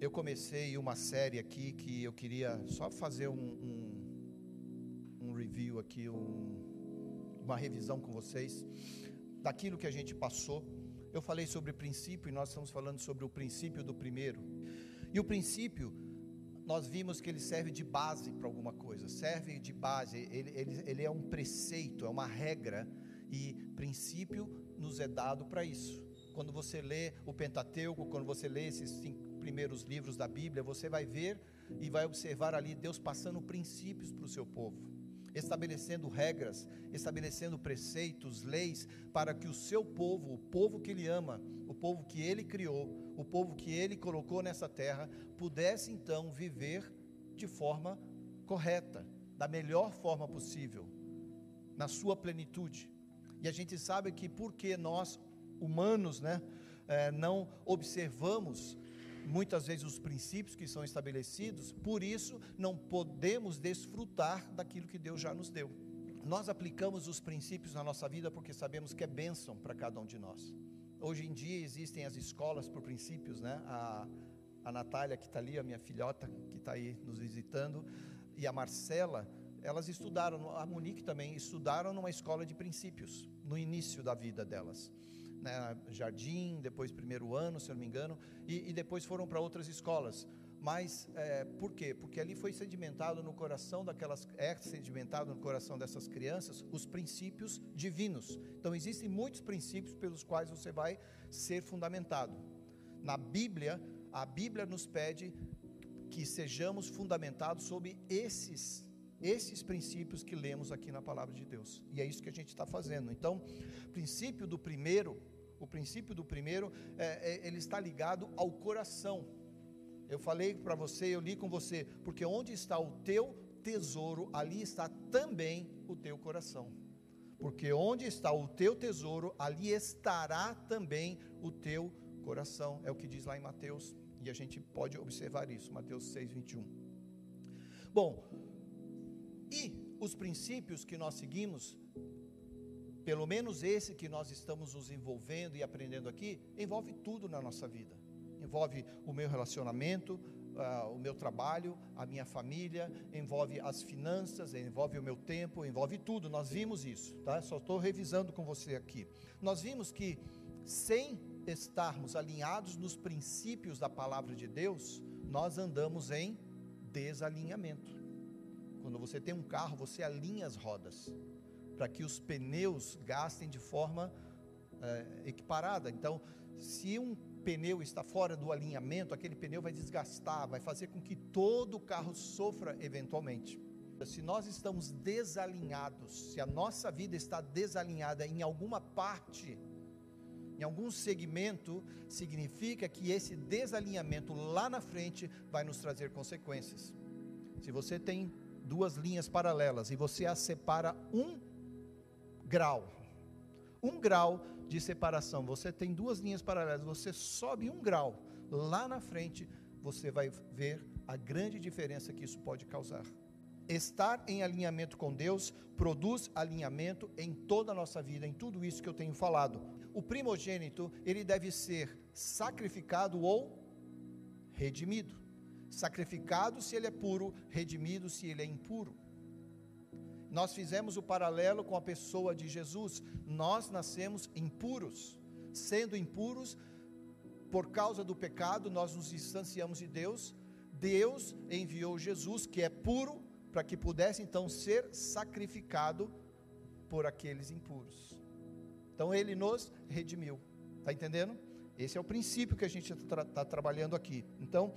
eu comecei uma série aqui que eu queria só fazer um, um, um review aqui, um, uma revisão com vocês daquilo que a gente passou. Eu falei sobre princípio e nós estamos falando sobre o princípio do primeiro. E o princípio, nós vimos que ele serve de base para alguma coisa, serve de base, ele, ele, ele é um preceito, é uma regra, e princípio nos é dado para isso. Quando você lê o Pentateuco, quando você lê esses cinco primeiros livros da Bíblia, você vai ver e vai observar ali Deus passando princípios para o seu povo, estabelecendo regras, estabelecendo preceitos, leis, para que o seu povo, o povo que Ele ama, o povo que Ele criou, o povo que Ele colocou nessa terra, pudesse então viver de forma correta, da melhor forma possível, na sua plenitude. E a gente sabe que porque nós, humanos, né, é, não observamos muitas vezes os princípios que são estabelecidos, por isso não podemos desfrutar daquilo que Deus já nos deu. Nós aplicamos os princípios na nossa vida porque sabemos que é bênção para cada um de nós. Hoje em dia existem as escolas por princípios, né? A, a Natália, que está ali, a minha filhota, que está aí nos visitando, e a Marcela, elas estudaram, a Monique também, estudaram numa escola de princípios, no início da vida delas né, jardim, depois primeiro ano, se eu não me engano, e, e depois foram para outras escolas. Mas é, por quê? Porque ali foi sedimentado no coração daquelas, é sedimentado no coração dessas crianças os princípios divinos. Então existem muitos princípios pelos quais você vai ser fundamentado. Na Bíblia, a Bíblia nos pede que sejamos fundamentados sobre esses esses princípios que lemos aqui na palavra de Deus. E é isso que a gente está fazendo. Então, princípio do primeiro o princípio do primeiro, é, é, ele está ligado ao coração. Eu falei para você, eu li com você, porque onde está o teu tesouro, ali está também o teu coração. Porque onde está o teu tesouro, ali estará também o teu coração. É o que diz lá em Mateus, e a gente pode observar isso, Mateus 6, 21. Bom, e os princípios que nós seguimos pelo menos esse que nós estamos nos envolvendo e aprendendo aqui, envolve tudo na nossa vida. Envolve o meu relacionamento, uh, o meu trabalho, a minha família, envolve as finanças, envolve o meu tempo, envolve tudo. Nós vimos isso, tá? Só estou revisando com você aqui. Nós vimos que sem estarmos alinhados nos princípios da palavra de Deus, nós andamos em desalinhamento. Quando você tem um carro, você alinha as rodas para que os pneus gastem de forma é, equiparada. Então, se um pneu está fora do alinhamento, aquele pneu vai desgastar, vai fazer com que todo o carro sofra eventualmente. Se nós estamos desalinhados, se a nossa vida está desalinhada em alguma parte, em algum segmento, significa que esse desalinhamento lá na frente vai nos trazer consequências. Se você tem duas linhas paralelas e você as separa um grau. Um grau de separação. Você tem duas linhas paralelas, você sobe um grau. Lá na frente, você vai ver a grande diferença que isso pode causar. Estar em alinhamento com Deus produz alinhamento em toda a nossa vida, em tudo isso que eu tenho falado. O primogênito, ele deve ser sacrificado ou redimido. Sacrificado se ele é puro, redimido se ele é impuro. Nós fizemos o paralelo com a pessoa de Jesus. Nós nascemos impuros. Sendo impuros, por causa do pecado, nós nos distanciamos de Deus. Deus enviou Jesus, que é puro, para que pudesse então ser sacrificado por aqueles impuros. Então ele nos redimiu. Está entendendo? Esse é o princípio que a gente está tá trabalhando aqui. Então,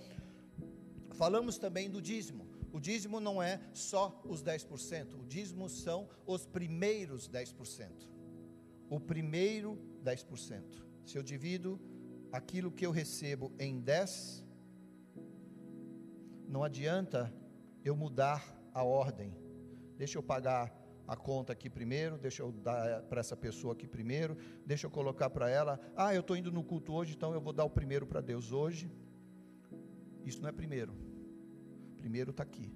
falamos também do dízimo. O dízimo não é só os 10%, o dízimo são os primeiros 10%. O primeiro 10%. Se eu divido aquilo que eu recebo em 10, não adianta eu mudar a ordem. Deixa eu pagar a conta aqui primeiro, deixa eu dar para essa pessoa aqui primeiro, deixa eu colocar para ela, ah, eu estou indo no culto hoje, então eu vou dar o primeiro para Deus hoje. Isso não é primeiro primeiro está aqui.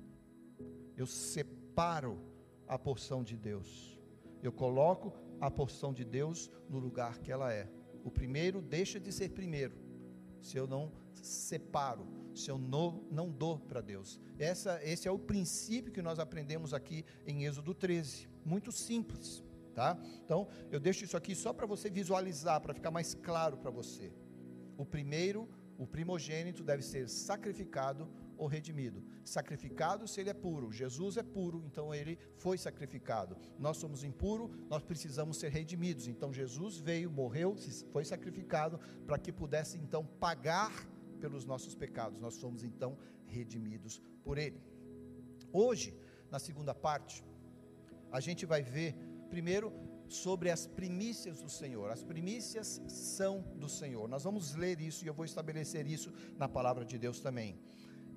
Eu separo a porção de Deus. Eu coloco a porção de Deus no lugar que ela é. O primeiro deixa de ser primeiro se eu não separo, se eu não, não dou para Deus. Essa, esse é o princípio que nós aprendemos aqui em Êxodo 13. Muito simples, tá? Então, eu deixo isso aqui só para você visualizar, para ficar mais claro para você. O primeiro, o primogênito deve ser sacrificado ou redimido. Sacrificado se ele é puro. Jesus é puro, então ele foi sacrificado. Nós somos impuros, nós precisamos ser redimidos. Então Jesus veio, morreu, foi sacrificado para que pudesse então pagar pelos nossos pecados. Nós somos então redimidos por ele. Hoje, na segunda parte, a gente vai ver primeiro sobre as primícias do Senhor. As primícias são do Senhor. Nós vamos ler isso e eu vou estabelecer isso na palavra de Deus também.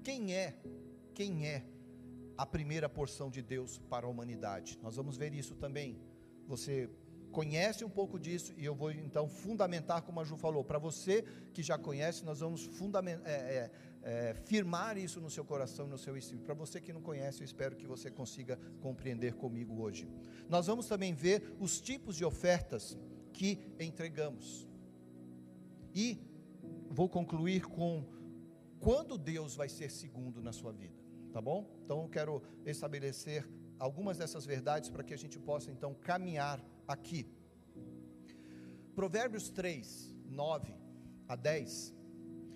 Quem é, quem é a primeira porção de Deus para a humanidade? Nós vamos ver isso também. Você conhece um pouco disso e eu vou então fundamentar, como a Ju falou, para você que já conhece, nós vamos é, é, é, firmar isso no seu coração, no seu espírito. Para você que não conhece, eu espero que você consiga compreender comigo hoje. Nós vamos também ver os tipos de ofertas que entregamos. E vou concluir com quando Deus vai ser segundo na sua vida, tá bom? Então eu quero estabelecer algumas dessas verdades para que a gente possa então caminhar aqui. Provérbios 3, 9 a 10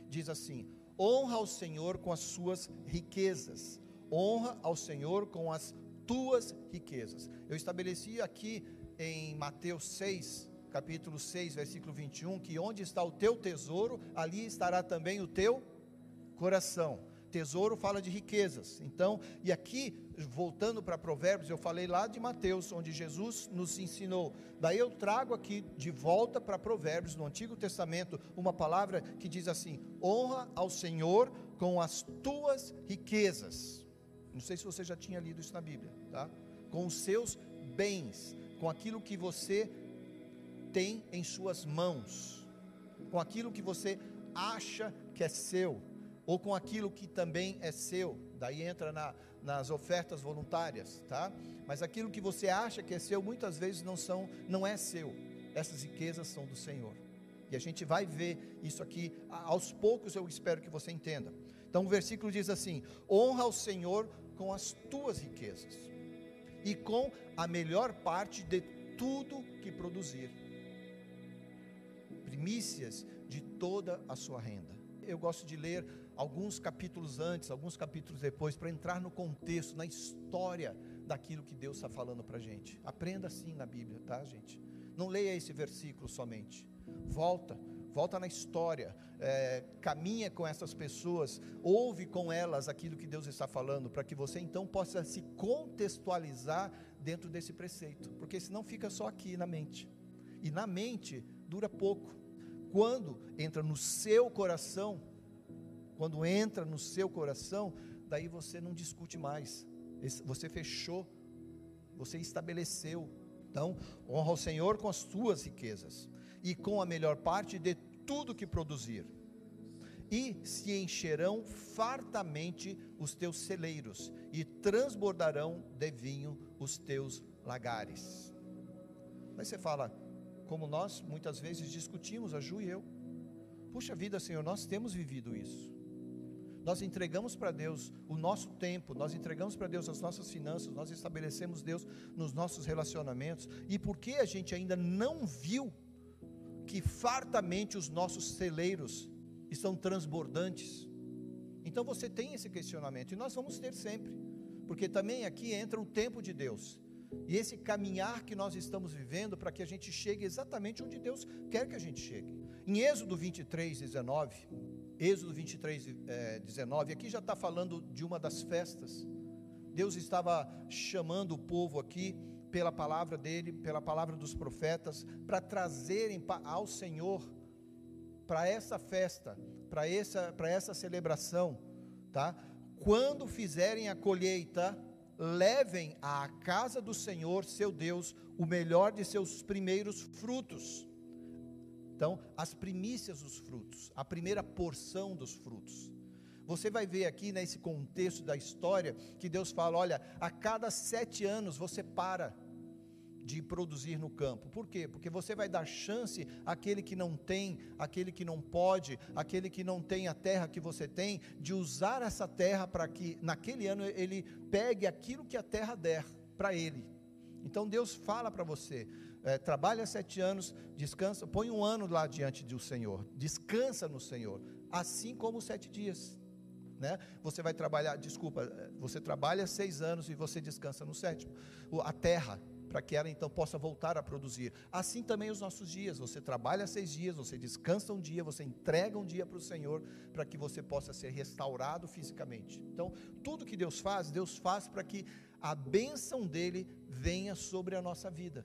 diz assim: Honra ao Senhor com as suas riquezas, honra ao Senhor com as tuas riquezas. Eu estabeleci aqui em Mateus 6, capítulo 6, versículo 21, que onde está o teu tesouro, ali estará também o teu coração. Tesouro fala de riquezas. Então, e aqui, voltando para Provérbios, eu falei lá de Mateus, onde Jesus nos ensinou. Daí eu trago aqui de volta para Provérbios, no Antigo Testamento, uma palavra que diz assim: honra ao Senhor com as tuas riquezas. Não sei se você já tinha lido isso na Bíblia, tá? Com os seus bens, com aquilo que você tem em suas mãos, com aquilo que você acha que é seu ou com aquilo que também é seu, daí entra na, nas ofertas voluntárias, tá? Mas aquilo que você acha que é seu, muitas vezes não são, não é seu. Essas riquezas são do Senhor. E a gente vai ver isso aqui aos poucos, eu espero que você entenda. Então o versículo diz assim: honra ao Senhor com as tuas riquezas e com a melhor parte de tudo que produzir, primícias de toda a sua renda. Eu gosto de ler alguns capítulos antes, alguns capítulos depois, para entrar no contexto, na história daquilo que Deus está falando para a gente. Aprenda assim na Bíblia, tá, gente? Não leia esse versículo somente. Volta, volta na história, é, caminha com essas pessoas, ouve com elas aquilo que Deus está falando, para que você então possa se contextualizar dentro desse preceito, porque senão fica só aqui na mente. E na mente dura pouco. Quando entra no seu coração, quando entra no seu coração, daí você não discute mais. Você fechou, você estabeleceu. Então, honra o Senhor com as tuas riquezas e com a melhor parte de tudo que produzir. E se encherão fartamente os teus celeiros, e transbordarão de vinho os teus lagares. Aí você fala, como nós muitas vezes discutimos, a Ju e eu. Puxa vida, Senhor, nós temos vivido isso. Nós entregamos para Deus o nosso tempo, nós entregamos para Deus as nossas finanças, nós estabelecemos Deus nos nossos relacionamentos. E por que a gente ainda não viu que fartamente os nossos celeiros estão transbordantes? Então você tem esse questionamento e nós vamos ter sempre, porque também aqui entra o tempo de Deus. E esse caminhar que nós estamos vivendo para que a gente chegue exatamente onde Deus quer que a gente chegue. Em Êxodo 23, 19, Êxodo 23, é, 19, aqui já está falando de uma das festas. Deus estava chamando o povo aqui, pela palavra dele, pela palavra dos profetas, para trazerem ao Senhor, para essa festa, para essa, para essa celebração, tá? Quando fizerem a colheita, levem à casa do Senhor, seu Deus, o melhor de seus primeiros frutos então, as primícias dos frutos, a primeira porção dos frutos. Você vai ver aqui nesse contexto da história que Deus fala: olha, a cada sete anos você para de produzir no campo. Por quê? Porque você vai dar chance àquele que não tem, àquele que não pode, àquele que não tem a terra que você tem, de usar essa terra para que naquele ano ele pegue aquilo que a terra der para ele. Então Deus fala para você: é, trabalha sete anos, descansa, põe um ano lá diante do Senhor, descansa no Senhor, assim como os sete dias. Né? Você vai trabalhar, desculpa, você trabalha seis anos e você descansa no sétimo. A terra, para que ela então possa voltar a produzir. Assim também os nossos dias. Você trabalha seis dias, você descansa um dia, você entrega um dia para o Senhor, para que você possa ser restaurado fisicamente. Então, tudo que Deus faz, Deus faz para que a bênção dele venha sobre a nossa vida.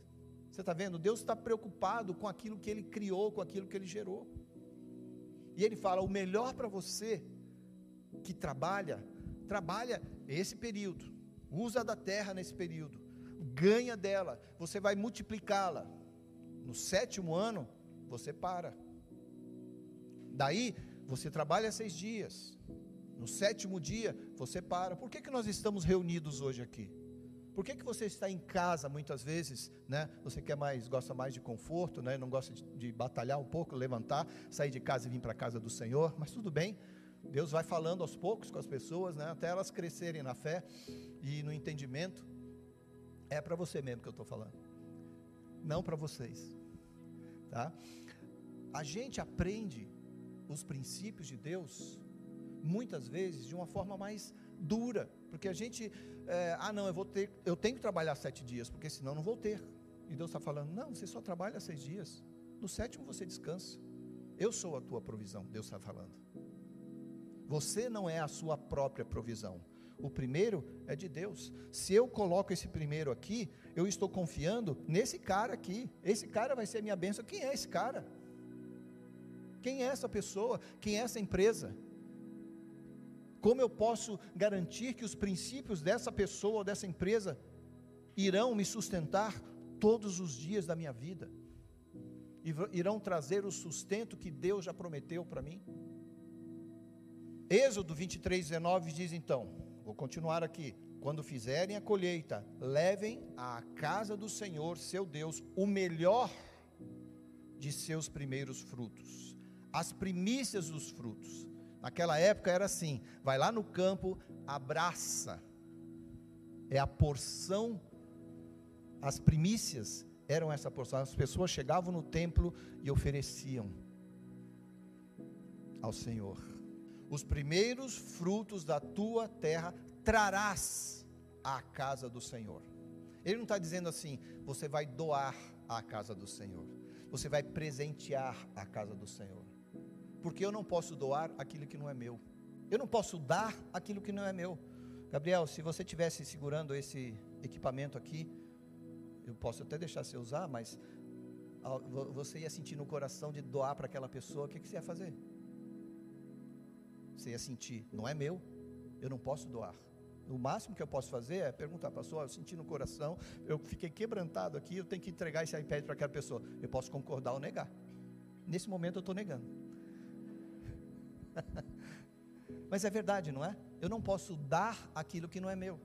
Você está vendo? Deus está preocupado com aquilo que Ele criou, com aquilo que Ele gerou. E Ele fala: o melhor para você que trabalha, trabalha esse período, usa da terra nesse período, ganha dela, você vai multiplicá-la. No sétimo ano, você para. Daí, você trabalha seis dias. No sétimo dia, você para. Por que, que nós estamos reunidos hoje aqui? Por que, que você está em casa muitas vezes, né? Você quer mais, gosta mais de conforto, né? Não gosta de, de batalhar um pouco, levantar, sair de casa e vir para a casa do Senhor, mas tudo bem. Deus vai falando aos poucos com as pessoas, né? Até elas crescerem na fé e no entendimento. É para você mesmo que eu estou falando, não para vocês, tá? A gente aprende os princípios de Deus muitas vezes de uma forma mais dura, porque a gente, é, ah não, eu vou ter, eu tenho que trabalhar sete dias, porque senão não vou ter. E Deus está falando, não, você só trabalha seis dias. No sétimo você descansa. Eu sou a tua provisão, Deus está falando. Você não é a sua própria provisão. O primeiro é de Deus. Se eu coloco esse primeiro aqui, eu estou confiando nesse cara aqui. Esse cara vai ser minha bênção. Quem é esse cara? Quem é essa pessoa? Quem é essa empresa? Como eu posso garantir que os princípios dessa pessoa ou dessa empresa irão me sustentar todos os dias da minha vida? Irão trazer o sustento que Deus já prometeu para mim? Êxodo 23, 19 diz então: vou continuar aqui. Quando fizerem a colheita, levem à casa do Senhor, seu Deus, o melhor de seus primeiros frutos, as primícias dos frutos Naquela época era assim: vai lá no campo, abraça. É a porção, as primícias eram essa porção. As pessoas chegavam no templo e ofereciam ao Senhor. Os primeiros frutos da tua terra trarás à casa do Senhor. Ele não está dizendo assim, você vai doar à casa do Senhor, você vai presentear a casa do Senhor porque eu não posso doar aquilo que não é meu. Eu não posso dar aquilo que não é meu. Gabriel, se você tivesse segurando esse equipamento aqui, eu posso até deixar você usar, mas você ia sentir no coração de doar para aquela pessoa, o que, você ia fazer? Você ia sentir, não é meu, eu não posso doar. O máximo que eu posso fazer é perguntar, pastor, eu senti no coração, eu fiquei quebrantado aqui, eu tenho que entregar esse iPad para aquela pessoa. Eu posso concordar ou negar. Nesse momento eu estou negando. Mas é verdade, não é? Eu não posso dar aquilo que não é meu.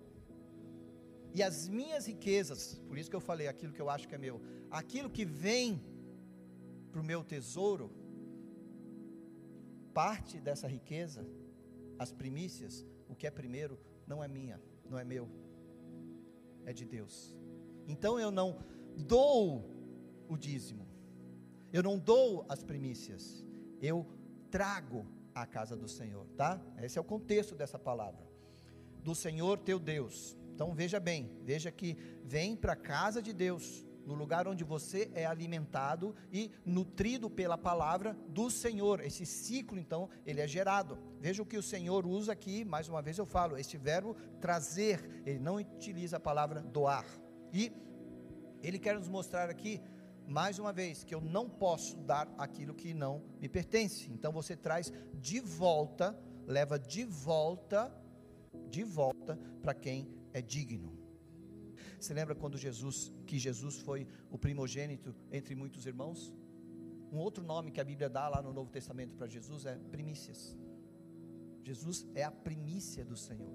E as minhas riquezas, por isso que eu falei aquilo que eu acho que é meu, aquilo que vem para o meu tesouro, parte dessa riqueza, as primícias, o que é primeiro, não é minha, não é meu, é de Deus. Então eu não dou o dízimo, eu não dou as primícias, eu trago à casa do Senhor, tá? Esse é o contexto dessa palavra. Do Senhor teu Deus. Então veja bem, veja que vem para a casa de Deus, no lugar onde você é alimentado e nutrido pela palavra do Senhor. Esse ciclo, então, ele é gerado. Veja o que o Senhor usa aqui, mais uma vez eu falo, este verbo trazer, ele não utiliza a palavra doar. E ele quer nos mostrar aqui mais uma vez, que eu não posso dar aquilo que não me pertence. Então você traz de volta, leva de volta, de volta para quem é digno. Você lembra quando Jesus, que Jesus foi o primogênito entre muitos irmãos? Um outro nome que a Bíblia dá lá no Novo Testamento para Jesus é primícias. Jesus é a primícia do Senhor.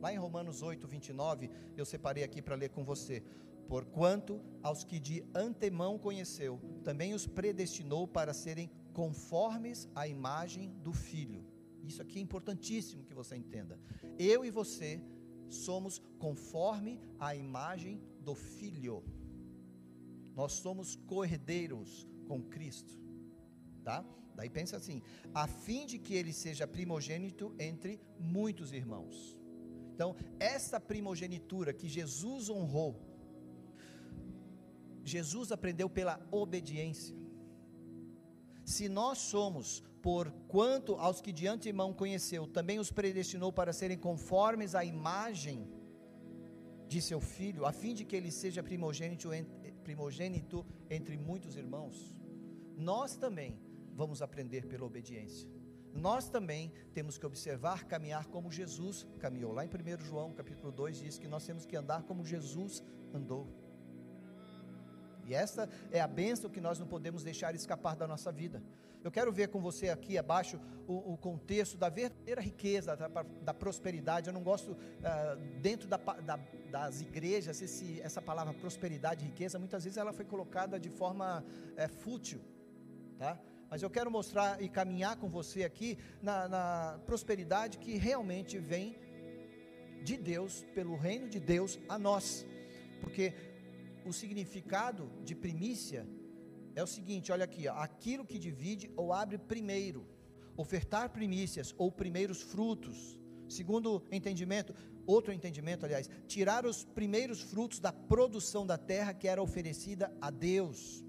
Lá em Romanos 8, 29, eu separei aqui para ler com você. Porquanto aos que de antemão conheceu, também os predestinou para serem conformes à imagem do Filho. Isso aqui é importantíssimo que você entenda. Eu e você somos conforme à imagem do Filho. Nós somos co-herdeiros com Cristo, tá? Daí pensa assim: a fim de que ele seja primogênito entre muitos irmãos. Então, essa primogenitura que Jesus honrou, Jesus aprendeu pela obediência. Se nós somos, por quanto aos que de antemão conheceu, também os predestinou para serem conformes à imagem de seu filho, a fim de que ele seja primogênito, primogênito entre muitos irmãos, nós também vamos aprender pela obediência. Nós também temos que observar, caminhar como Jesus caminhou. Lá em 1 João, capítulo 2, diz que nós temos que andar como Jesus andou. E esta é a bênção que nós não podemos deixar escapar da nossa vida. Eu quero ver com você aqui abaixo o, o contexto da verdadeira riqueza, da, da prosperidade. Eu não gosto, uh, dentro da, da, das igrejas, esse, essa palavra prosperidade riqueza, muitas vezes ela foi colocada de forma é, fútil. Tá? Mas eu quero mostrar e caminhar com você aqui na, na prosperidade que realmente vem de Deus, pelo reino de Deus a nós. Porque o significado de primícia é o seguinte: olha aqui, ó, aquilo que divide ou abre primeiro, ofertar primícias ou primeiros frutos. Segundo entendimento, outro entendimento, aliás, tirar os primeiros frutos da produção da terra que era oferecida a Deus.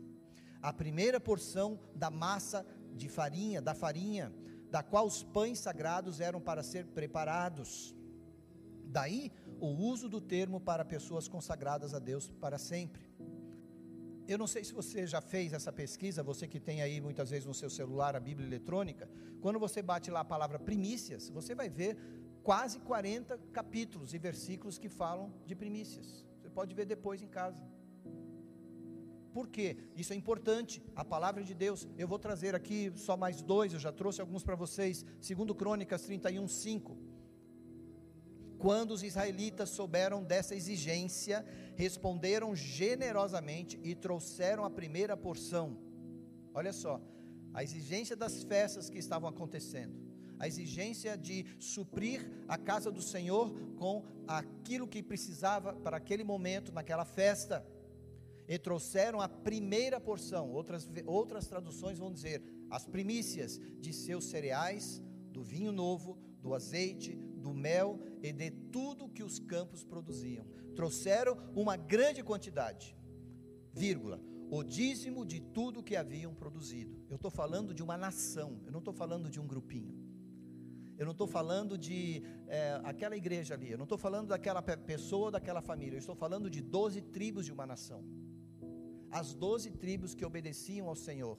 A primeira porção da massa de farinha, da farinha, da qual os pães sagrados eram para ser preparados. Daí o uso do termo para pessoas consagradas a Deus para sempre. Eu não sei se você já fez essa pesquisa, você que tem aí muitas vezes no seu celular a Bíblia eletrônica, quando você bate lá a palavra primícias, você vai ver quase 40 capítulos e versículos que falam de primícias. Você pode ver depois em casa. Por quê? Isso é importante, a palavra de Deus. Eu vou trazer aqui só mais dois, eu já trouxe alguns para vocês. Segundo Crônicas 31, 5. Quando os israelitas souberam dessa exigência, responderam generosamente e trouxeram a primeira porção. Olha só, a exigência das festas que estavam acontecendo, a exigência de suprir a casa do Senhor com aquilo que precisava para aquele momento, naquela festa. E trouxeram a primeira porção, outras, outras traduções vão dizer, as primícias de seus cereais, do vinho novo, do azeite, do mel e de tudo que os campos produziam. Trouxeram uma grande quantidade, vírgula, o dízimo de tudo que haviam produzido. Eu estou falando de uma nação, eu não estou falando de um grupinho. Eu não estou falando de é, aquela igreja ali, eu não estou falando daquela pessoa, daquela família, eu estou falando de doze tribos de uma nação. As doze tribos que obedeciam ao Senhor.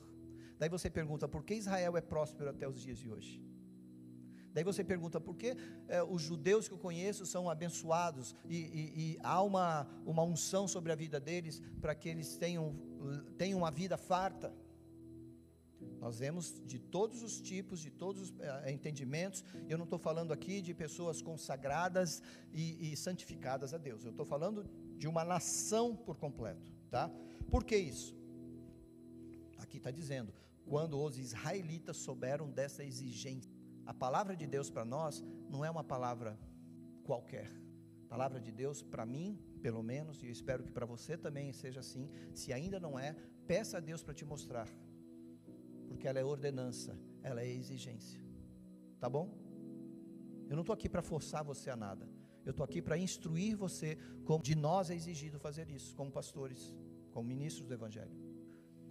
Daí você pergunta, por que Israel é próspero até os dias de hoje? Daí você pergunta por que é, os judeus que eu conheço são abençoados e, e, e há uma, uma unção sobre a vida deles para que eles tenham, tenham uma vida farta. Nós vemos de todos os tipos, de todos os é, entendimentos. Eu não estou falando aqui de pessoas consagradas e, e santificadas a Deus. Eu estou falando de uma nação por completo, tá? Por que isso? Aqui está dizendo, quando os israelitas souberam dessa exigência a palavra de Deus para nós não é uma palavra qualquer. A palavra de Deus para mim, pelo menos, e eu espero que para você também seja assim. Se ainda não é, peça a Deus para te mostrar. Porque ela é ordenança, ela é exigência. Tá bom? Eu não estou aqui para forçar você a nada. Eu estou aqui para instruir você como de nós é exigido fazer isso, como pastores, como ministros do Evangelho.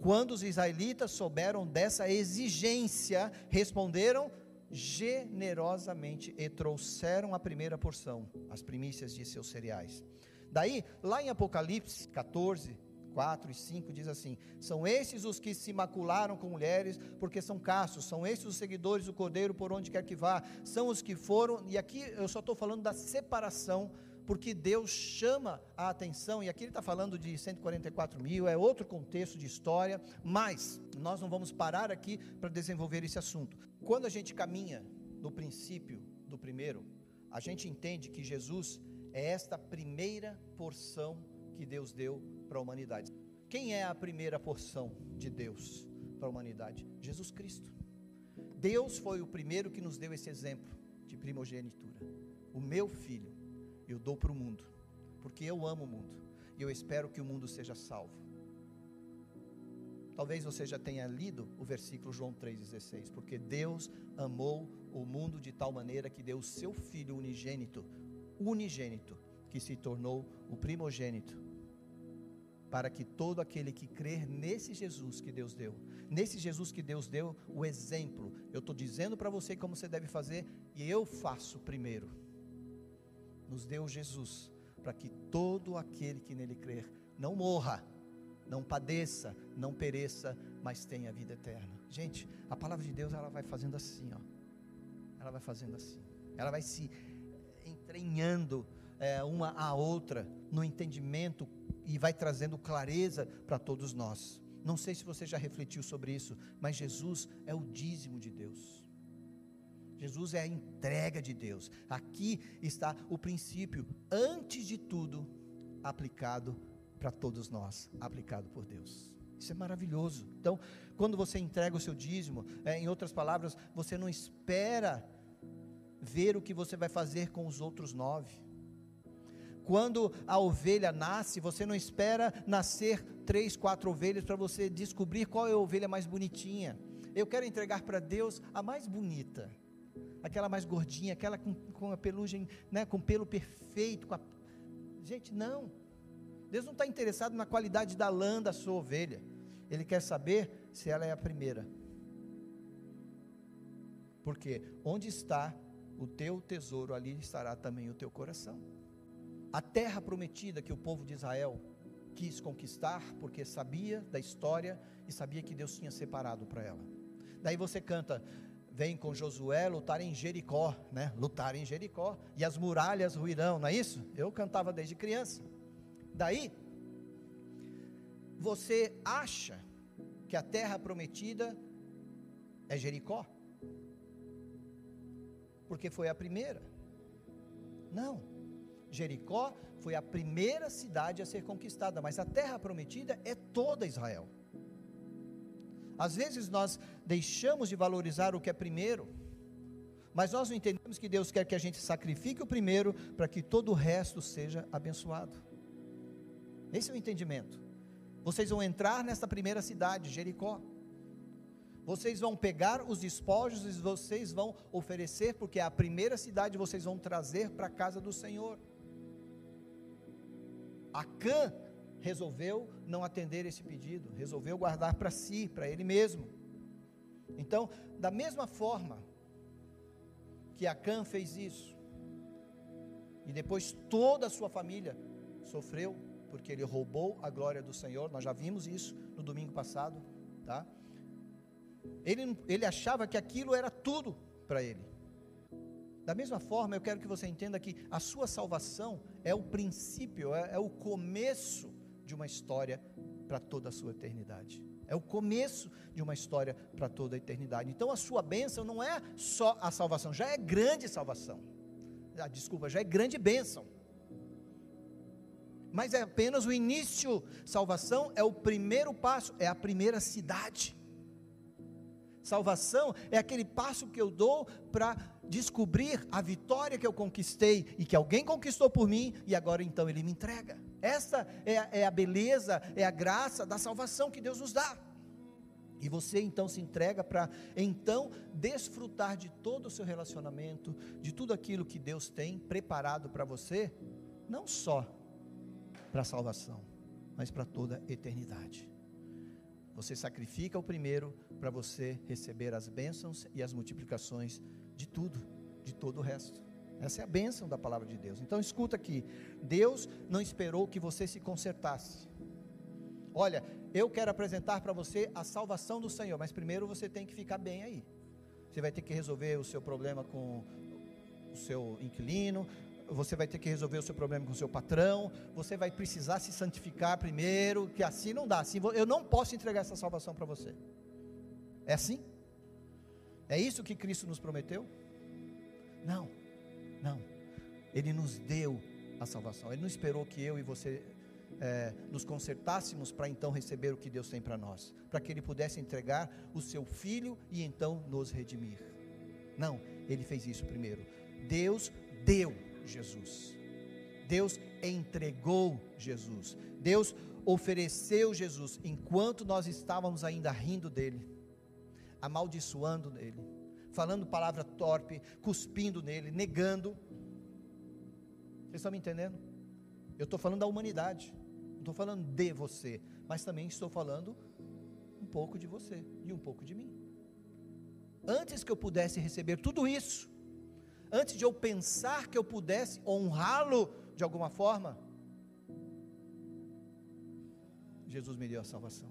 Quando os israelitas souberam dessa exigência, responderam generosamente e trouxeram a primeira porção, as primícias de seus cereais. Daí, lá em Apocalipse 14, 4 e 5 diz assim: São esses os que se macularam com mulheres, porque são castos, são esses os seguidores do Cordeiro por onde quer que vá, são os que foram, e aqui eu só estou falando da separação, porque Deus chama a atenção, e aqui ele está falando de 144 mil, é outro contexto de história, mas nós não vamos parar aqui para desenvolver esse assunto. Quando a gente caminha no princípio do primeiro, a gente entende que Jesus é esta primeira porção que Deus deu para a humanidade. Quem é a primeira porção de Deus para a humanidade? Jesus Cristo. Deus foi o primeiro que nos deu esse exemplo de primogenitura. O meu filho eu dou para o mundo, porque eu amo o mundo e eu espero que o mundo seja salvo. Talvez você já tenha lido o versículo João 3,16, porque Deus amou o mundo de tal maneira que deu o seu Filho unigênito, unigênito, que se tornou o primogênito, para que todo aquele que crer nesse Jesus que Deus deu, nesse Jesus que Deus deu, o exemplo, eu estou dizendo para você como você deve fazer, e eu faço primeiro, nos deu Jesus, para que todo aquele que nele crer não morra, não padeça, não pereça, mas tenha vida eterna. Gente, a palavra de Deus ela vai fazendo assim, ó. Ela vai fazendo assim. Ela vai se entranhando é, uma a outra no entendimento e vai trazendo clareza para todos nós. Não sei se você já refletiu sobre isso, mas Jesus é o dízimo de Deus. Jesus é a entrega de Deus. Aqui está o princípio, antes de tudo, aplicado para todos nós, aplicado por Deus. Isso é maravilhoso. Então, quando você entrega o seu dízimo, é, em outras palavras, você não espera ver o que você vai fazer com os outros nove. Quando a ovelha nasce, você não espera nascer três, quatro ovelhas para você descobrir qual é a ovelha mais bonitinha. Eu quero entregar para Deus a mais bonita, aquela mais gordinha, aquela com, com a pelugem, né, com pelo perfeito. A... Gente, não. Deus não está interessado na qualidade da lã da sua ovelha. Ele quer saber se ela é a primeira. Porque onde está o teu tesouro, ali estará também o teu coração. A terra prometida que o povo de Israel quis conquistar, porque sabia da história e sabia que Deus tinha separado para ela. Daí você canta, vem com Josué lutar em Jericó, né? Lutar em Jericó e as muralhas ruirão, não é isso? Eu cantava desde criança. Daí, você acha que a terra prometida é Jericó? Porque foi a primeira. Não. Jericó foi a primeira cidade a ser conquistada, mas a terra prometida é toda Israel. Às vezes nós deixamos de valorizar o que é primeiro, mas nós não entendemos que Deus quer que a gente sacrifique o primeiro para que todo o resto seja abençoado. Esse é o entendimento. Vocês vão entrar nesta primeira cidade, Jericó. Vocês vão pegar os despojos e vocês vão oferecer, porque é a primeira cidade vocês vão trazer para a casa do Senhor. Acã resolveu não atender esse pedido, resolveu guardar para si, para ele mesmo. Então, da mesma forma que Acã fez isso, e depois toda a sua família sofreu porque ele roubou a glória do Senhor. Nós já vimos isso no domingo passado, tá? Ele, ele achava que aquilo era tudo para ele. Da mesma forma, eu quero que você entenda que a sua salvação é o princípio, é, é o começo de uma história para toda a sua eternidade. É o começo de uma história para toda a eternidade. Então a sua bênção não é só a salvação, já é grande salvação. Ah, desculpa, já é grande bênção mas é apenas o início. Salvação é o primeiro passo, é a primeira cidade. Salvação é aquele passo que eu dou para descobrir a vitória que eu conquistei e que alguém conquistou por mim e agora então ele me entrega. Essa é é a beleza, é a graça da salvação que Deus nos dá. E você então se entrega para então desfrutar de todo o seu relacionamento, de tudo aquilo que Deus tem preparado para você, não só para a salvação, mas para toda a eternidade. Você sacrifica o primeiro para você receber as bênçãos e as multiplicações de tudo, de todo o resto. Essa é a bênção da palavra de Deus. Então escuta aqui: Deus não esperou que você se consertasse. Olha, eu quero apresentar para você a salvação do Senhor, mas primeiro você tem que ficar bem aí. Você vai ter que resolver o seu problema com o seu inquilino, você vai ter que resolver o seu problema com o seu patrão, você vai precisar se santificar primeiro, que assim não dá. Assim, eu não posso entregar essa salvação para você. É assim? É isso que Cristo nos prometeu? Não, não. Ele nos deu a salvação. Ele não esperou que eu e você é, nos consertássemos para então receber o que Deus tem para nós, para que Ele pudesse entregar o seu Filho e então nos redimir. Não, Ele fez isso primeiro. Deus deu Jesus. Deus entregou Jesus. Deus ofereceu Jesus enquanto nós estávamos ainda rindo dele, amaldiçoando nele, falando palavra torpe, cuspindo nele, negando. Vocês estão me entendendo? Eu estou falando da humanidade, não estou falando de você, mas também estou falando um pouco de você e um pouco de mim. Antes que eu pudesse receber tudo isso, antes de eu pensar que eu pudesse honrá-lo de alguma forma, Jesus me deu a salvação.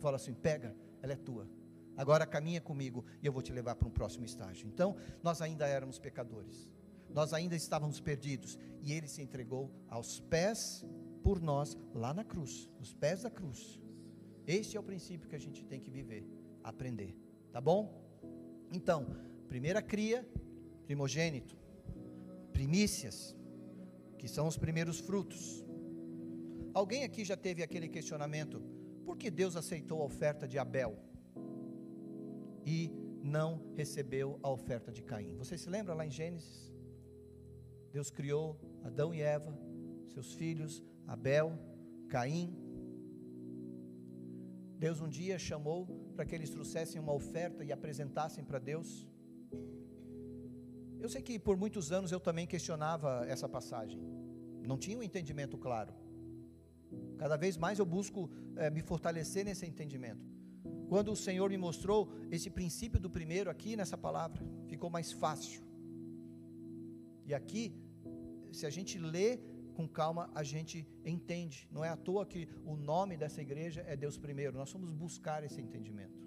Fala assim: pega, ela é tua. Agora caminha comigo e eu vou te levar para um próximo estágio. Então, nós ainda éramos pecadores, nós ainda estávamos perdidos, e Ele se entregou aos pés por nós, lá na cruz, nos pés da cruz. Este é o princípio que a gente tem que viver, aprender, tá bom? Então, primeira cria, primogênito, primícias, que são os primeiros frutos. Alguém aqui já teve aquele questionamento: por que Deus aceitou a oferta de Abel e não recebeu a oferta de Caim? Você se lembra lá em Gênesis? Deus criou Adão e Eva, seus filhos, Abel, Caim. Deus um dia chamou para que eles trouxessem uma oferta e apresentassem para Deus. Eu sei que por muitos anos eu também questionava essa passagem, não tinha um entendimento claro. Cada vez mais eu busco é, me fortalecer nesse entendimento. Quando o Senhor me mostrou esse princípio do primeiro aqui nessa palavra, ficou mais fácil. E aqui, se a gente lê com calma, a gente entende. Não é à toa que o nome dessa igreja é Deus primeiro. Nós vamos buscar esse entendimento.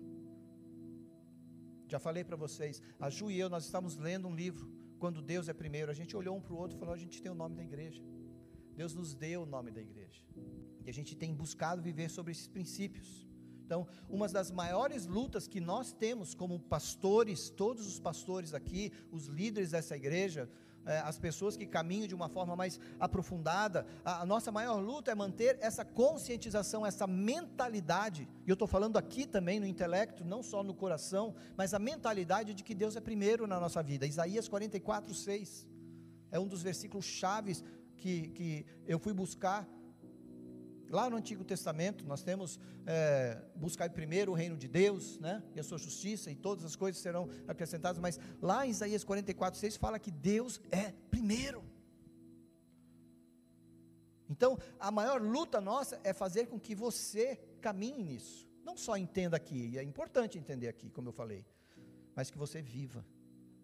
Já falei para vocês, a Ju e eu, nós estamos lendo um livro, quando Deus é primeiro. A gente olhou um para o outro e falou: a gente tem o nome da igreja. Deus nos deu o nome da igreja. E a gente tem buscado viver sobre esses princípios. Então, uma das maiores lutas que nós temos como pastores, todos os pastores aqui, os líderes dessa igreja, é, as pessoas que caminham de uma forma mais aprofundada, a, nossa maior luta é manter essa conscientização, essa mentalidade, e eu estou falando aqui também no intelecto, não só no coração, mas a mentalidade de que Deus é primeiro na nossa vida. Isaías 44, 6 é um dos versículos chaves que, que eu fui buscar Lá no Antigo Testamento, nós temos é, buscar primeiro o reino de Deus, né, e a sua justiça, e todas as coisas serão acrescentadas, mas lá em Isaías 44, 6 fala que Deus é primeiro. Então, a maior luta nossa é fazer com que você caminhe nisso. Não só entenda aqui, e é importante entender aqui, como eu falei, mas que você viva.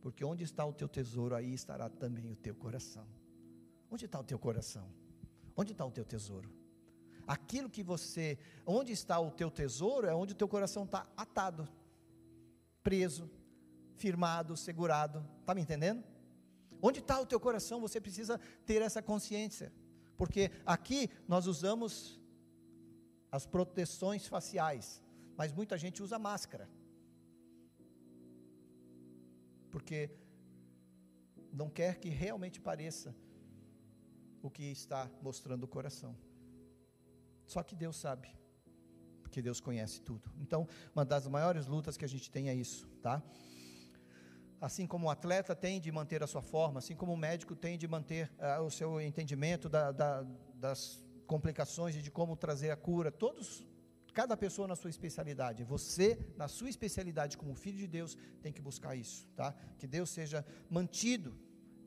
Porque onde está o teu tesouro, aí estará também o teu coração. Onde está o teu coração? Onde está o teu tesouro? Aquilo que você, onde está o teu tesouro, é onde o teu coração está atado, preso, firmado, segurado. Está me entendendo? Onde está o teu coração, você precisa ter essa consciência. Porque aqui nós usamos as proteções faciais, mas muita gente usa máscara. Porque não quer que realmente pareça o que está mostrando o coração. Só que Deus sabe, porque Deus conhece tudo. Então, uma das maiores lutas que a gente tem é isso, tá? Assim como o atleta tem de manter a sua forma, assim como o médico tem de manter uh, o seu entendimento da, da, das complicações e de como trazer a cura, todos, cada pessoa na sua especialidade. Você, na sua especialidade como filho de Deus, tem que buscar isso, tá? Que Deus seja mantido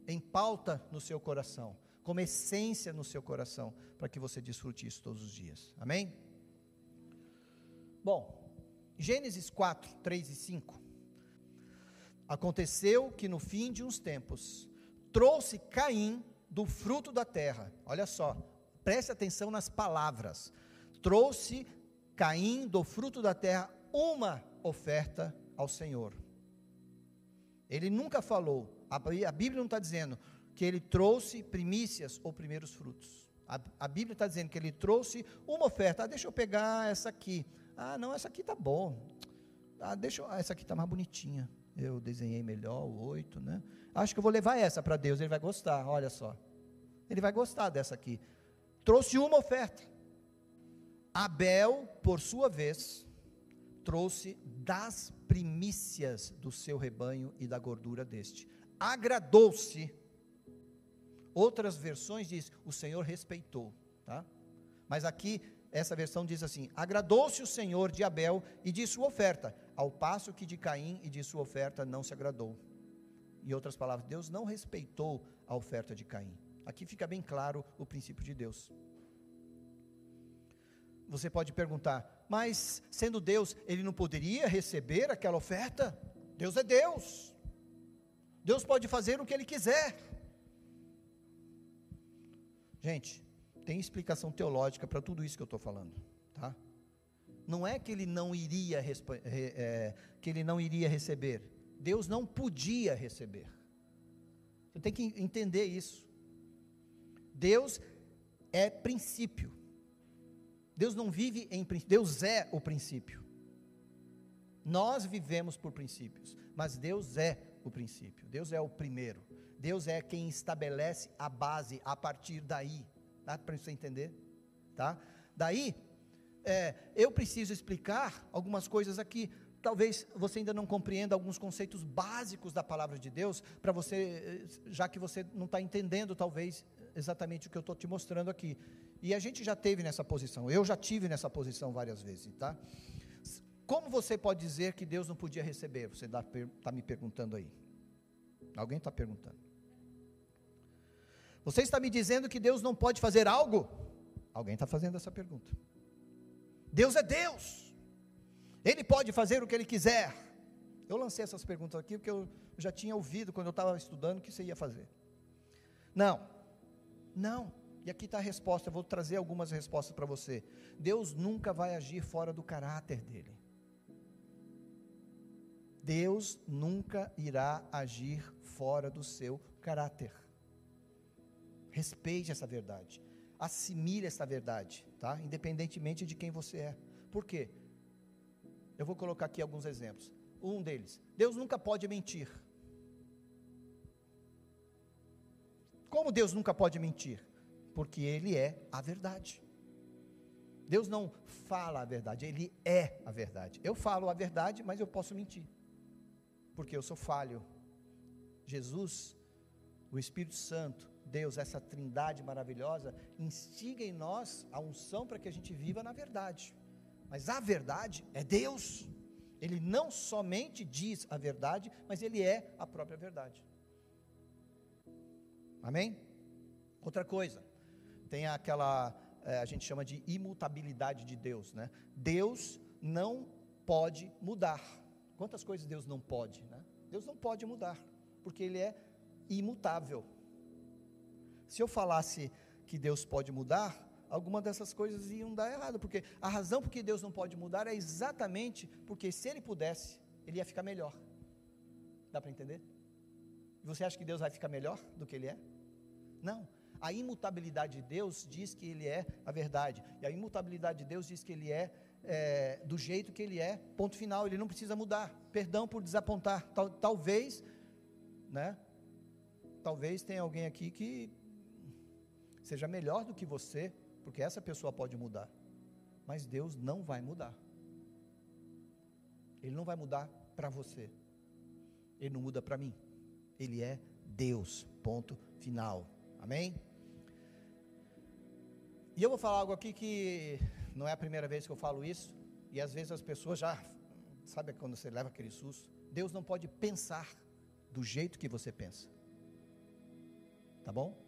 em pauta no seu coração como essência no seu coração, para que você desfrute isso todos os dias. Amém? Bom, Gênesis 4, 3 e 5. Aconteceu que no fim de uns tempos, trouxe Caim do fruto da terra. Olha só, preste atenção nas palavras. Trouxe Caim do fruto da terra uma oferta ao Senhor. Ele nunca falou, a Bíblia não está dizendo, que ele trouxe primícias ou primeiros frutos. A, a Bíblia está dizendo que ele trouxe uma oferta. Ah, deixa eu pegar essa aqui. Ah, não, essa aqui está bom. Ah, deixa eu, essa aqui está mais bonitinha. Eu desenhei melhor oito, né? Acho que eu vou levar essa para Deus. Ele vai gostar. Olha só, ele vai gostar dessa aqui. Trouxe uma oferta. Abel, por sua vez, trouxe das primícias do seu rebanho e da gordura deste. Agradou-se. Outras versões diz: o Senhor respeitou, tá? Mas aqui essa versão diz assim: Agradou-se o Senhor de Abel e de sua oferta, ao passo que de Caim e de sua oferta não se agradou. Em outras palavras, Deus não respeitou a oferta de Caim. Aqui fica bem claro o princípio de Deus. Você pode perguntar, mas sendo Deus, ele não poderia receber aquela oferta? Deus é Deus. Deus pode fazer o que ele quiser. Gente, tem explicação teológica para tudo isso que eu estou falando, tá? Não é que ele não iria é, que ele não iria receber. Deus não podia receber. Você tem que entender isso. Deus é princípio. Deus não vive em princípio, Deus é o princípio. Nós vivemos por princípios, mas Deus é o princípio. Deus é o primeiro. Deus é quem estabelece a base a partir daí. Dá para você entender? Tá? Daí, é, eu preciso explicar algumas coisas aqui. Talvez você ainda não compreenda alguns conceitos básicos da palavra de Deus, para você, eh, já que você não está entendendo, talvez, exatamente o que eu estou te mostrando aqui. E a gente já teve nessa posição, eu já tive nessa posição várias vezes, tá? Como você pode dizer que Deus não podia receber? Você está tá me perguntando aí. Alguém está perguntando. Você está me dizendo que Deus não pode fazer algo? Alguém está fazendo essa pergunta. Deus é Deus. Ele pode fazer o que Ele quiser. Eu lancei essas perguntas aqui porque eu já tinha ouvido quando eu estava estudando que você ia fazer. Não, não. E aqui está a resposta. Eu vou trazer algumas respostas para você. Deus nunca vai agir fora do caráter dele. Deus nunca irá agir fora do seu caráter. Respeite essa verdade. Assimile essa verdade, tá? Independentemente de quem você é. Por quê? Eu vou colocar aqui alguns exemplos. Um deles, Deus nunca pode mentir. Como Deus nunca pode mentir? Porque Ele é a verdade. Deus não fala a verdade, Ele é a verdade. Eu falo a verdade, mas eu posso mentir, porque eu sou falho. Jesus, o Espírito Santo, Deus, essa trindade maravilhosa, instiga em nós a unção para que a gente viva na verdade. Mas a verdade é Deus. Ele não somente diz a verdade, mas ele é a própria verdade. Amém? Outra coisa, tem aquela, é, a gente chama de imutabilidade de Deus, né? Deus não pode mudar. Quantas coisas Deus não pode, né? Deus não pode mudar, porque Ele é imutável. Se eu falasse que Deus pode mudar, alguma dessas coisas iam dar errado, porque a razão por que Deus não pode mudar é exatamente porque se ele pudesse, ele ia ficar melhor. Dá para entender? Você acha que Deus vai ficar melhor do que ele é? Não. A imutabilidade de Deus diz que ele é a verdade, e a imutabilidade de Deus diz que ele é, é do jeito que ele é, ponto final, ele não precisa mudar. Perdão por desapontar. Tal, talvez, né? Talvez tenha alguém aqui que seja melhor do que você, porque essa pessoa pode mudar. Mas Deus não vai mudar. Ele não vai mudar para você. Ele não muda para mim. Ele é Deus. Ponto final. Amém? E eu vou falar algo aqui que não é a primeira vez que eu falo isso, e às vezes as pessoas já, sabe quando você leva aquele susto? Deus não pode pensar do jeito que você pensa. Tá bom?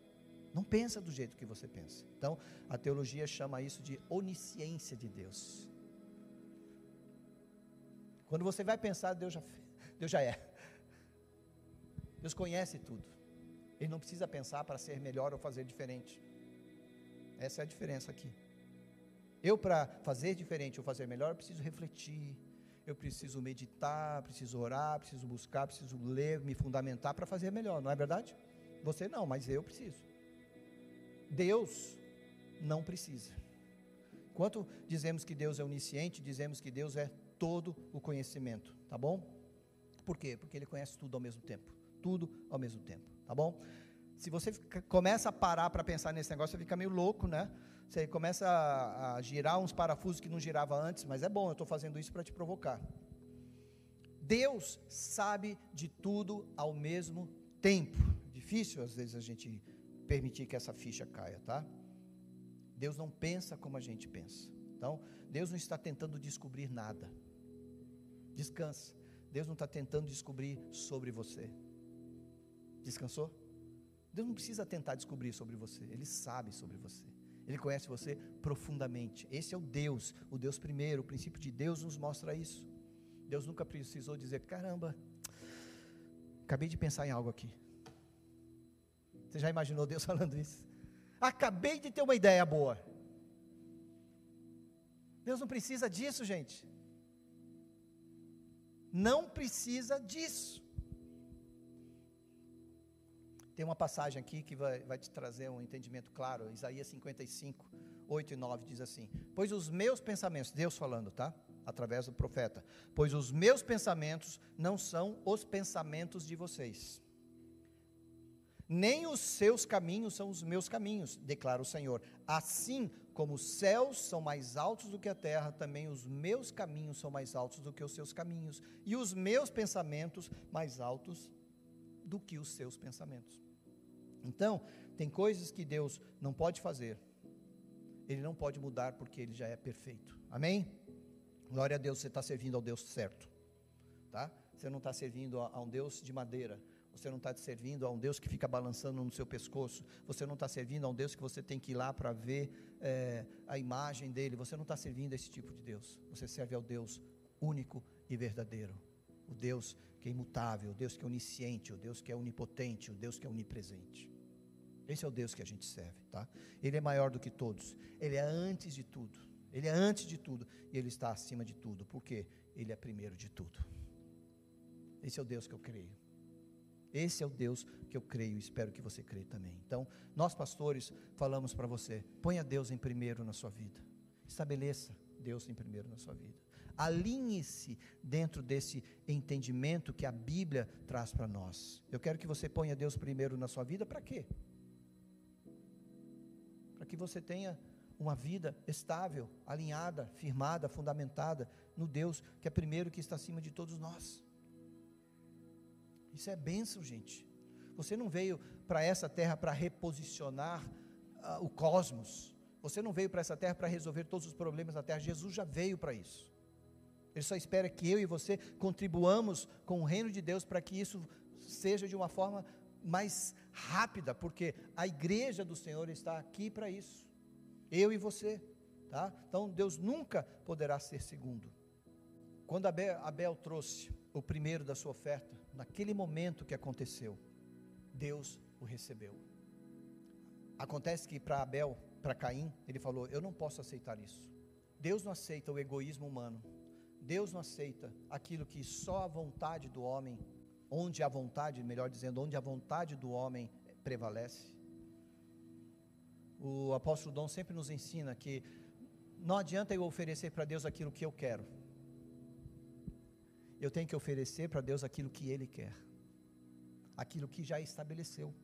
Não pensa do jeito que você pensa. Então, a teologia chama isso de onisciência de Deus. Quando você vai pensar, Deus já, Deus já é. Deus conhece tudo. Ele não precisa pensar para ser melhor ou fazer diferente. Essa é a diferença aqui. Eu, para fazer diferente ou fazer melhor, preciso refletir, eu preciso meditar, preciso orar, preciso buscar, preciso ler, me fundamentar para fazer melhor, não é verdade? Você não, mas eu preciso. Deus não precisa. Enquanto dizemos que Deus é onisciente, dizemos que Deus é todo o conhecimento, tá bom? Por quê? Porque Ele conhece tudo ao mesmo tempo. Tudo ao mesmo tempo, tá bom? Se você começa a parar para pensar nesse negócio, você fica meio louco, né? Você começa a, a girar uns parafusos que não girava antes, mas é bom, eu estou fazendo isso para te provocar. Deus sabe de tudo ao mesmo tempo. Difícil às vezes a gente permitir que essa ficha caia, tá? Deus não pensa como a gente pensa. Então, Deus não está tentando descobrir nada. Descansa. Deus não está tentando descobrir sobre você. Descansou? Deus não precisa tentar descobrir sobre você, Ele sabe sobre você. Ele conhece você profundamente. Esse é o Deus, o Deus primeiro, o princípio de Deus nos mostra isso. Deus nunca precisou dizer: caramba, acabei de pensar em algo aqui. Você já imaginou Deus falando isso? Acabei de ter uma ideia boa. Deus não precisa disso, gente. Não precisa disso. Tem uma passagem aqui que vai, vai te trazer um entendimento claro. Isaías 55, 8 e 9 diz assim: Pois os meus pensamentos, Deus falando, tá? Através do profeta. Pois os meus pensamentos não são os pensamentos de vocês, nem os seus caminhos são os meus caminhos, declara o Senhor. Assim como os céus são mais altos do que a terra, também os meus caminhos são mais altos do que os seus caminhos, e os meus pensamentos mais altos do que os seus pensamentos. Então, tem coisas que Deus não pode fazer, Ele não pode mudar porque Ele já é perfeito. Amém? Glória a Deus, você está servindo ao Deus certo, tá? Você não está servindo a, a um Deus de madeira, você não está servindo a um Deus que fica balançando no seu pescoço, você não está servindo a um Deus que você tem que ir lá para ver é, a imagem dele, você não está servindo a esse tipo de Deus, você serve ao Deus único e verdadeiro, o Deus que é imutável, o Deus que é onisciente, o Deus que é onipotente, o Deus que é onipresente. Esse é o Deus que a gente serve, tá? Ele é maior do que todos. Ele é antes de tudo. Ele é antes de tudo e ele está acima de tudo. Porque ele é primeiro de tudo. Esse é o Deus que eu creio. Esse é o Deus que eu creio e espero que você creia também. Então, nós pastores falamos para você: ponha Deus em primeiro na sua vida. Estabeleça Deus em primeiro na sua vida. Alinhe-se dentro desse entendimento que a Bíblia traz para nós. Eu quero que você ponha Deus primeiro na sua vida para quê? para que você tenha uma vida estável, alinhada, firmada, fundamentada no Deus que é primeiro que está acima de todos nós. Isso é bênção, gente. Você não veio para essa terra para reposicionar uh, o cosmos. Você não veio para essa terra para resolver todos os problemas da terra. Jesus já veio para isso. Ele só espera que eu e você contribuamos com o reino de Deus para que isso seja de uma forma mais rápida, porque a igreja do Senhor está aqui para isso. Eu e você, tá? Então Deus nunca poderá ser segundo. Quando Abel, Abel trouxe o primeiro da sua oferta, naquele momento que aconteceu, Deus o recebeu. Acontece que para Abel, para Caim, ele falou: Eu não posso aceitar isso. Deus não aceita o egoísmo humano. Deus não aceita aquilo que só a vontade do homem onde a vontade, melhor dizendo, onde a vontade do homem prevalece. O apóstolo Dom sempre nos ensina que não adianta eu oferecer para Deus aquilo que eu quero. Eu tenho que oferecer para Deus aquilo que Ele quer, aquilo que já estabeleceu,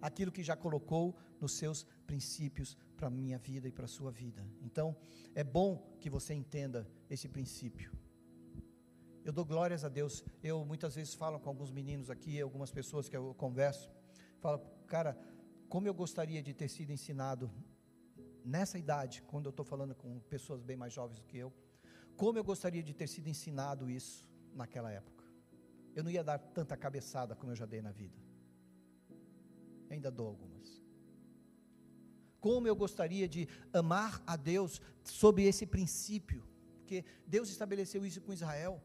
aquilo que já colocou nos seus princípios para a minha vida e para a sua vida. Então, é bom que você entenda esse princípio. Eu dou glórias a Deus. Eu muitas vezes falo com alguns meninos aqui, algumas pessoas que eu converso, falo, cara, como eu gostaria de ter sido ensinado nessa idade, quando eu estou falando com pessoas bem mais jovens do que eu, como eu gostaria de ter sido ensinado isso naquela época. Eu não ia dar tanta cabeçada como eu já dei na vida. Eu ainda dou algumas. Como eu gostaria de amar a Deus sob esse princípio, porque Deus estabeleceu isso com Israel.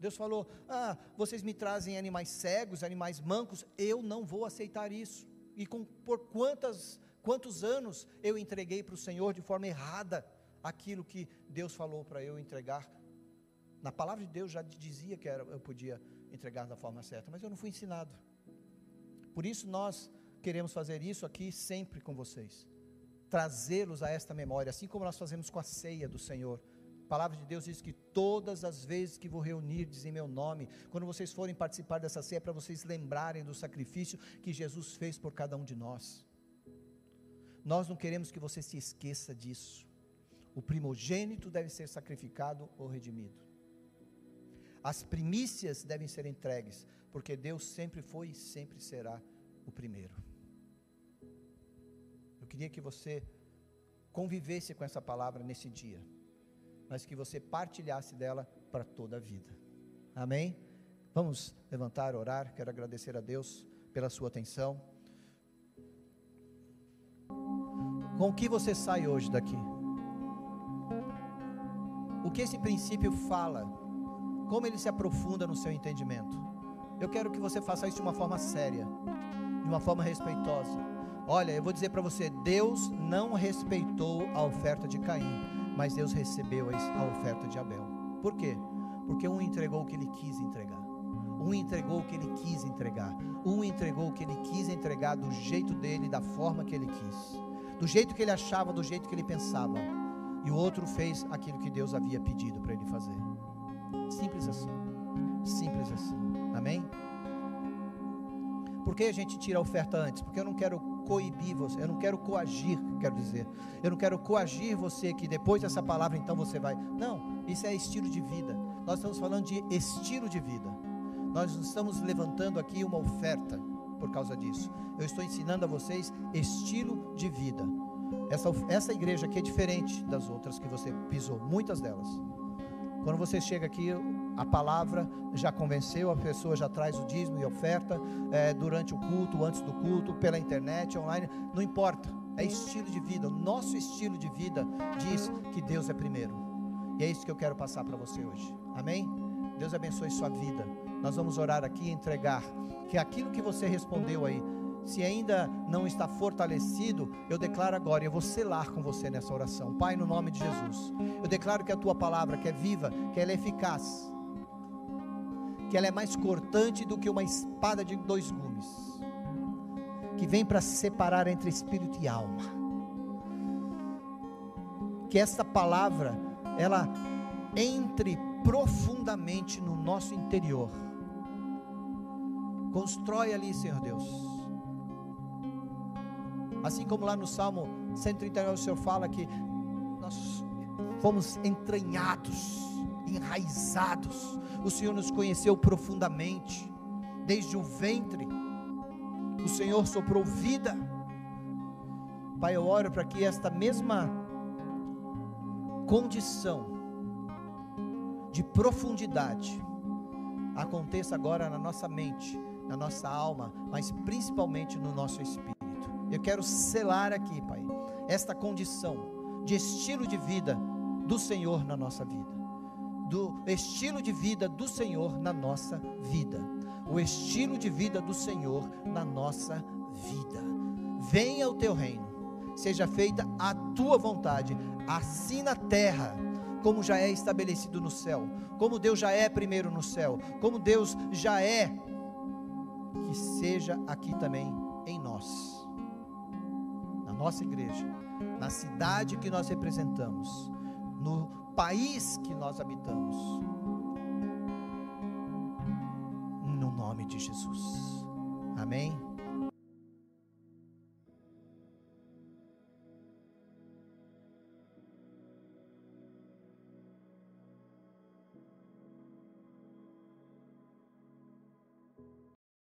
Deus falou: Ah, vocês me trazem animais cegos, animais mancos, eu não vou aceitar isso. E com, por quantas, quantos anos eu entreguei para o Senhor de forma errada aquilo que Deus falou para eu entregar? Na palavra de Deus já dizia que era, eu podia entregar da forma certa, mas eu não fui ensinado. Por isso nós queremos fazer isso aqui sempre com vocês, trazê-los a esta memória, assim como nós fazemos com a ceia do Senhor a palavra de Deus diz que todas as vezes que vou reunir em meu nome, quando vocês forem participar dessa ceia, é para vocês lembrarem do sacrifício que Jesus fez por cada um de nós. nós não queremos que você se esqueça disso. O primogênito deve ser sacrificado ou redimido. As primícias devem ser entregues, porque Deus sempre foi e sempre será o primeiro. Eu queria que você convivesse com essa palavra nesse dia, mas que você partilhasse dela para toda a vida. Amém? Vamos levantar, orar. Quero agradecer a Deus pela sua atenção. Com o que você sai hoje daqui? O que esse princípio fala? Como ele se aprofunda no seu entendimento? Eu quero que você faça isso de uma forma séria, de uma forma respeitosa. Olha, eu vou dizer para você: Deus não respeitou a oferta de Caim, mas Deus recebeu a oferta de Abel. Por quê? Porque um entregou o que ele quis entregar. Um entregou o que ele quis entregar. Um entregou o que ele quis entregar do jeito dele, da forma que ele quis. Do jeito que ele achava, do jeito que ele pensava. E o outro fez aquilo que Deus havia pedido para ele fazer. Simples assim. Simples assim. Amém? Por que a gente tira a oferta antes? Porque eu não quero coibir você, eu não quero coagir, quero dizer. Eu não quero coagir você que depois dessa palavra então você vai. Não, isso é estilo de vida. Nós estamos falando de estilo de vida. Nós estamos levantando aqui uma oferta por causa disso. Eu estou ensinando a vocês estilo de vida. Essa, essa igreja aqui é diferente das outras que você pisou, muitas delas. Quando você chega aqui, a palavra já convenceu, a pessoa já traz o dízimo e oferta é, durante o culto, antes do culto, pela internet, online, não importa, é estilo de vida. O nosso estilo de vida diz que Deus é primeiro, e é isso que eu quero passar para você hoje, amém? Deus abençoe sua vida. Nós vamos orar aqui e entregar que aquilo que você respondeu aí, se ainda não está fortalecido, eu declaro agora, eu vou selar com você nessa oração. Pai, no nome de Jesus, eu declaro que a tua palavra, que é viva, que ela é eficaz, que ela é mais cortante do que uma espada de dois gumes, que vem para separar entre espírito e alma. Que esta palavra, ela entre profundamente no nosso interior Constrói ali, Senhor Deus. Assim como lá no Salmo 139 o Senhor fala que nós fomos entranhados, enraizados. O Senhor nos conheceu profundamente, desde o ventre. O Senhor soprou vida. Pai, eu oro para que esta mesma condição de profundidade aconteça agora na nossa mente, na nossa alma, mas principalmente no nosso espírito. Eu quero selar aqui, Pai, esta condição de estilo de vida do Senhor na nossa vida. Do estilo de vida do Senhor na nossa vida. O estilo de vida do Senhor na nossa vida. Venha o teu reino, seja feita a tua vontade, assim na terra como já é estabelecido no céu, como Deus já é primeiro no céu, como Deus já é que seja aqui também em nós, nossa igreja, na cidade que nós representamos, no país que nós habitamos. No nome de Jesus. Amém.